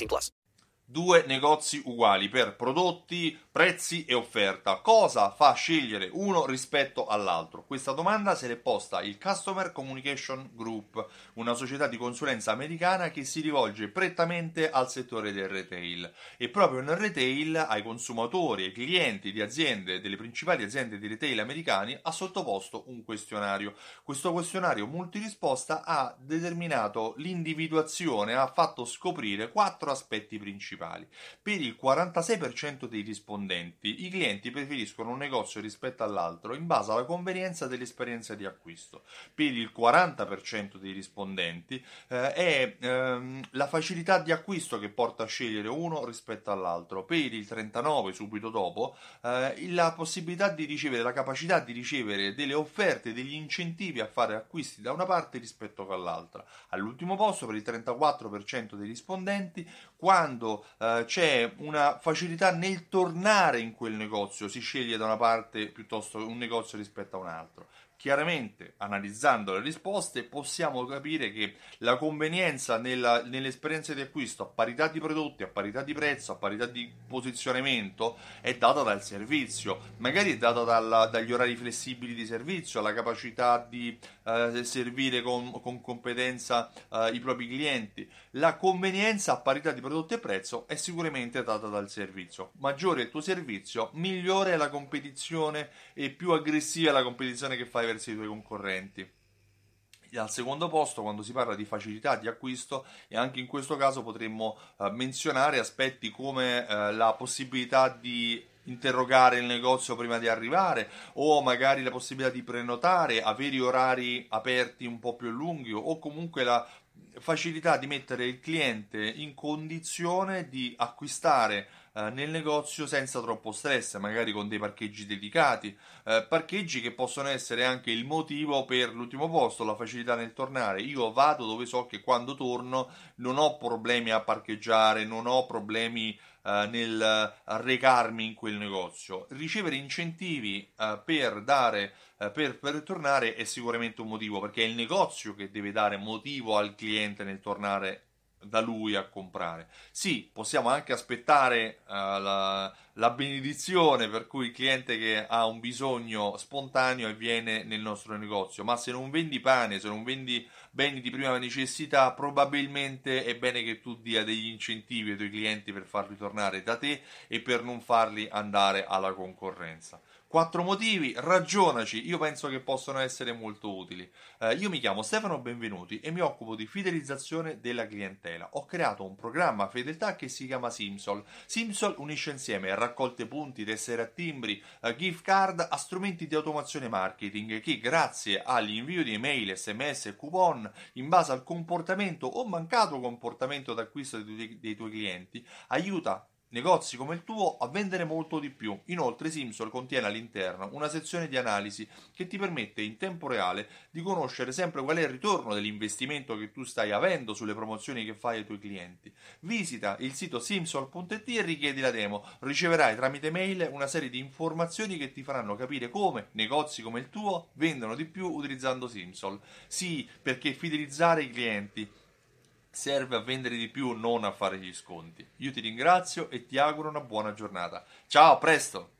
18 plus. Due negozi uguali per prodotti, prezzi e offerta. Cosa fa scegliere uno rispetto all'altro? Questa domanda se l'è posta il Customer Communication Group, una società di consulenza americana che si rivolge prettamente al settore del retail. E proprio nel retail ai consumatori, ai clienti di aziende, delle principali aziende di retail americani, ha sottoposto un questionario. Questo questionario multirisposta ha determinato l'individuazione, ha fatto scoprire quattro aspetti principali. Per il 46% dei rispondenti, i clienti preferiscono un negozio rispetto all'altro in base alla convenienza dell'esperienza di acquisto. Per il 40% dei rispondenti eh, è ehm, la facilità di acquisto che porta a scegliere uno rispetto all'altro. Per il 39% subito dopo, eh, la possibilità di ricevere, la capacità di ricevere delle offerte, degli incentivi a fare acquisti da una parte rispetto all'altra. All'ultimo posto, per il 34% dei rispondenti, quando eh, c'è una facilità nel tornare in quel negozio, si sceglie da una parte piuttosto un negozio rispetto a un altro. Chiaramente, analizzando le risposte, possiamo capire che la convenienza nella, nell'esperienza di acquisto a parità di prodotti, a parità di prezzo, a parità di posizionamento è data dal servizio, magari è data dalla, dagli orari flessibili di servizio, la capacità di eh, servire con, con competenza eh, i propri clienti. La convenienza a parità di prodotti e prezzo è sicuramente data dal servizio. Maggiore è il tuo servizio, migliore è la competizione e più aggressiva è la competizione che fai verso i tuoi concorrenti. Al secondo posto, quando si parla di facilità di acquisto, e anche in questo caso potremmo eh, menzionare aspetti come eh, la possibilità di interrogare il negozio prima di arrivare o magari la possibilità di prenotare, avere orari aperti un po' più lunghi o comunque la facilità di mettere il cliente in condizione di acquistare eh, nel negozio senza troppo stress, magari con dei parcheggi dedicati, eh, parcheggi che possono essere anche il motivo per l'ultimo posto, la facilità nel tornare. Io vado dove so che quando torno non ho problemi a parcheggiare, non ho problemi eh, nel recarmi in quel negozio. Ricevere incentivi eh, per dare per, per, tornare è sicuramente un motivo perché è il negozio che deve dare motivo al cliente nel tornare da lui a comprare. Sì, possiamo anche aspettare uh, la, la, benedizione per cui il cliente che ha un bisogno spontaneo e viene nel nostro negozio, ma se non vendi pane, se non vendi beni di prima necessità, probabilmente è bene che tu dia degli incentivi ai tuoi clienti per farli tornare da te e per non farli andare alla concorrenza. Quattro motivi, ragionaci, io penso che possono essere molto utili. Eh, io mi chiamo Stefano Benvenuti e mi occupo di fidelizzazione della clientela. Ho creato un programma fedeltà che si chiama Simsol. Simsol unisce insieme raccolte punti, tessere a timbri, eh, gift card a strumenti di automazione marketing che grazie all'invio di email, sms e coupon in base al comportamento o mancato comportamento d'acquisto dei, dei tuoi clienti aiuta negozi come il tuo a vendere molto di più. Inoltre Simsol contiene all'interno una sezione di analisi che ti permette in tempo reale di conoscere sempre qual è il ritorno dell'investimento che tu stai avendo sulle promozioni che fai ai tuoi clienti. Visita il sito simsol.it e richiedi la demo. Riceverai tramite mail una serie di informazioni che ti faranno capire come negozi come il tuo vendono di più utilizzando Simsol. Sì, perché fidelizzare i clienti serve a vendere di più, non a fare gli sconti. Io ti ringrazio e ti auguro una buona giornata. Ciao, a presto!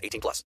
18 plus.